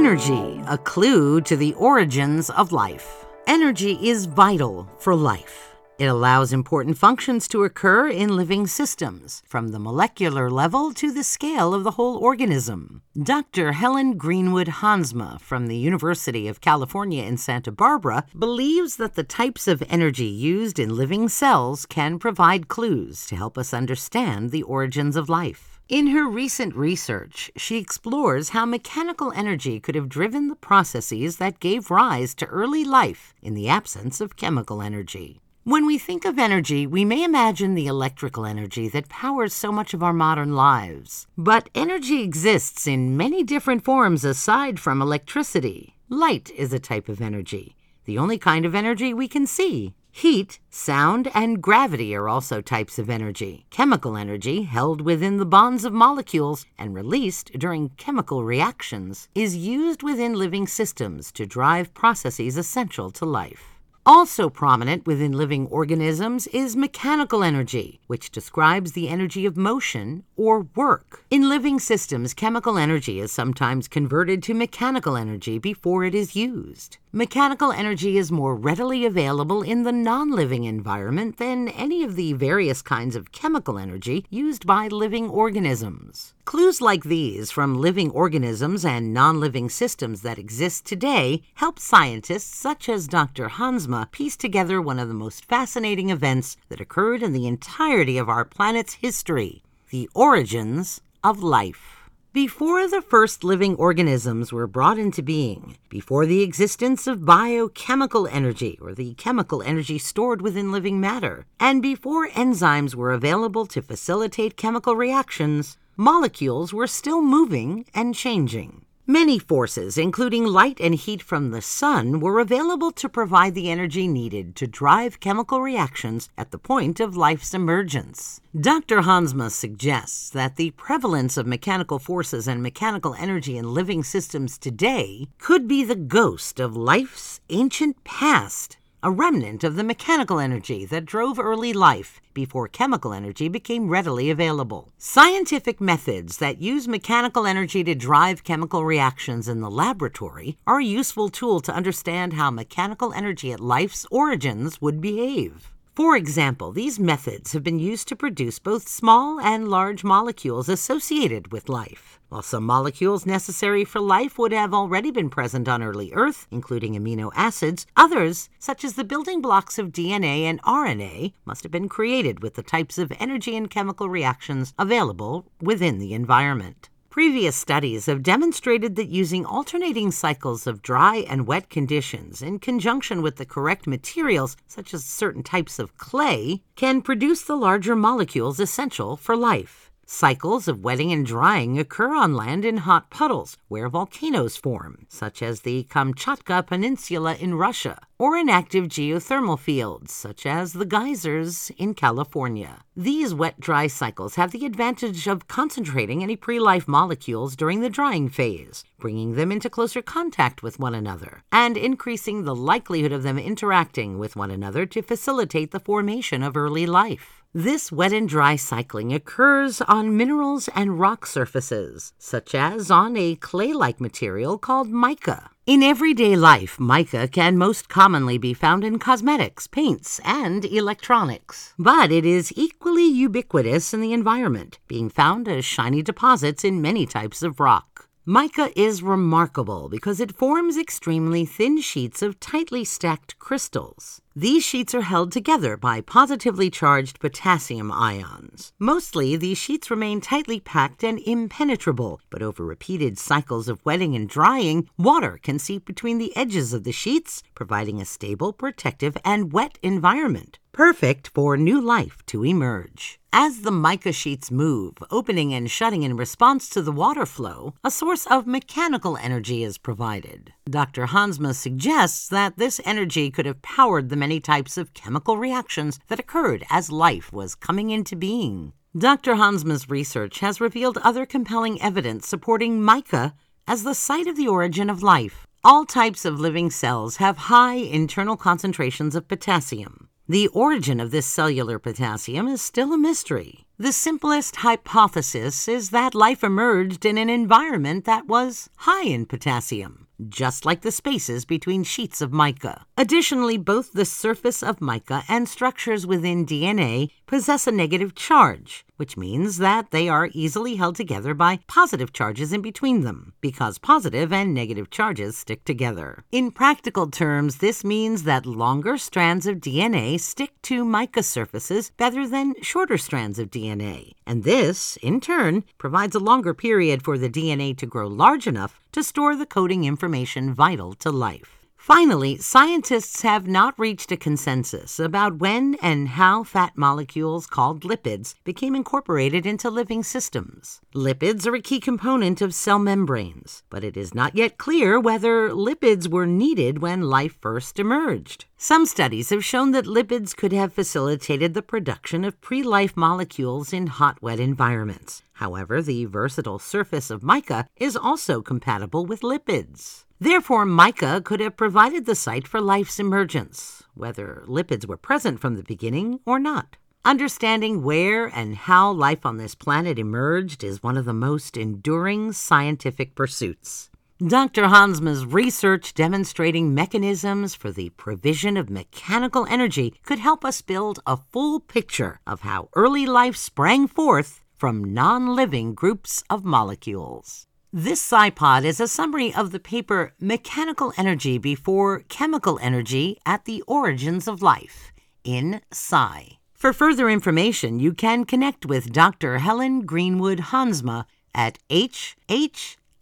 Energy, a clue to the origins of life. Energy is vital for life. It allows important functions to occur in living systems, from the molecular level to the scale of the whole organism. Dr. Helen Greenwood Hansma from the University of California in Santa Barbara believes that the types of energy used in living cells can provide clues to help us understand the origins of life. In her recent research, she explores how mechanical energy could have driven the processes that gave rise to early life in the absence of chemical energy. When we think of energy, we may imagine the electrical energy that powers so much of our modern lives. But energy exists in many different forms aside from electricity. Light is a type of energy, the only kind of energy we can see. Heat, sound, and gravity are also types of energy. Chemical energy, held within the bonds of molecules and released during chemical reactions, is used within living systems to drive processes essential to life. Also prominent within living organisms is mechanical energy, which describes the energy of motion or work. In living systems, chemical energy is sometimes converted to mechanical energy before it is used. Mechanical energy is more readily available in the non living environment than any of the various kinds of chemical energy used by living organisms. Clues like these from living organisms and non living systems that exist today help scientists such as Dr. Hansma piece together one of the most fascinating events that occurred in the entirety of our planet's history the origins of life. Before the first living organisms were brought into being, before the existence of biochemical energy, or the chemical energy stored within living matter, and before enzymes were available to facilitate chemical reactions, molecules were still moving and changing. Many forces, including light and heat from the sun, were available to provide the energy needed to drive chemical reactions at the point of life's emergence. Dr. Hansma suggests that the prevalence of mechanical forces and mechanical energy in living systems today could be the ghost of life's ancient past a remnant of the mechanical energy that drove early life before chemical energy became readily available. Scientific methods that use mechanical energy to drive chemical reactions in the laboratory are a useful tool to understand how mechanical energy at life's origins would behave. For example, these methods have been used to produce both small and large molecules associated with life. While some molecules necessary for life would have already been present on early Earth, including amino acids, others, such as the building blocks of DNA and RNA, must have been created with the types of energy and chemical reactions available within the environment. Previous studies have demonstrated that using alternating cycles of dry and wet conditions in conjunction with the correct materials, such as certain types of clay, can produce the larger molecules essential for life. Cycles of wetting and drying occur on land in hot puddles where volcanoes form, such as the Kamchatka Peninsula in Russia, or in active geothermal fields, such as the geysers in California. These wet dry cycles have the advantage of concentrating any pre life molecules during the drying phase, bringing them into closer contact with one another, and increasing the likelihood of them interacting with one another to facilitate the formation of early life. This wet and dry cycling occurs on minerals and rock surfaces, such as on a clay like material called mica. In everyday life, mica can most commonly be found in cosmetics, paints, and electronics. But it is equally ubiquitous in the environment, being found as shiny deposits in many types of rock. Mica is remarkable because it forms extremely thin sheets of tightly stacked crystals. These sheets are held together by positively charged potassium ions. Mostly, these sheets remain tightly packed and impenetrable, but over repeated cycles of wetting and drying, water can seep between the edges of the sheets, providing a stable, protective, and wet environment, perfect for new life to emerge. As the mica sheets move, opening and shutting in response to the water flow, a source of mechanical energy is provided. Dr. Hansma suggests that this energy could have powered the many types of chemical reactions that occurred as life was coming into being. Dr. Hansma's research has revealed other compelling evidence supporting mica as the site of the origin of life. All types of living cells have high internal concentrations of potassium. The origin of this cellular potassium is still a mystery. The simplest hypothesis is that life emerged in an environment that was high in potassium just like the spaces between sheets of mica. Additionally, both the surface of mica and structures within DNA possess a negative charge, which means that they are easily held together by positive charges in between them, because positive and negative charges stick together. In practical terms, this means that longer strands of DNA stick to mica surfaces better than shorter strands of DNA, and this, in turn, provides a longer period for the DNA to grow large enough to store the coding information vital to life. Finally, scientists have not reached a consensus about when and how fat molecules called lipids became incorporated into living systems. Lipids are a key component of cell membranes, but it is not yet clear whether lipids were needed when life first emerged. Some studies have shown that lipids could have facilitated the production of pre life molecules in hot, wet environments. However, the versatile surface of mica is also compatible with lipids. Therefore, mica could have provided the site for life's emergence, whether lipids were present from the beginning or not. Understanding where and how life on this planet emerged is one of the most enduring scientific pursuits. Dr. Hansma's research demonstrating mechanisms for the provision of mechanical energy could help us build a full picture of how early life sprang forth from non living groups of molecules. This SciPod is a summary of the paper Mechanical Energy Before Chemical Energy at the Origins of Life in Sci. For further information, you can connect with Dr. Helen Greenwood Hansma at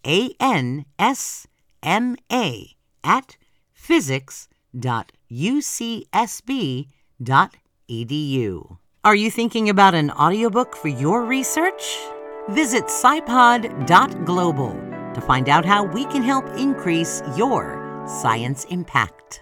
HHANSMA at physics.ucsb.edu. Are you thinking about an audiobook for your research? Visit scipod.global to find out how we can help increase your science impact.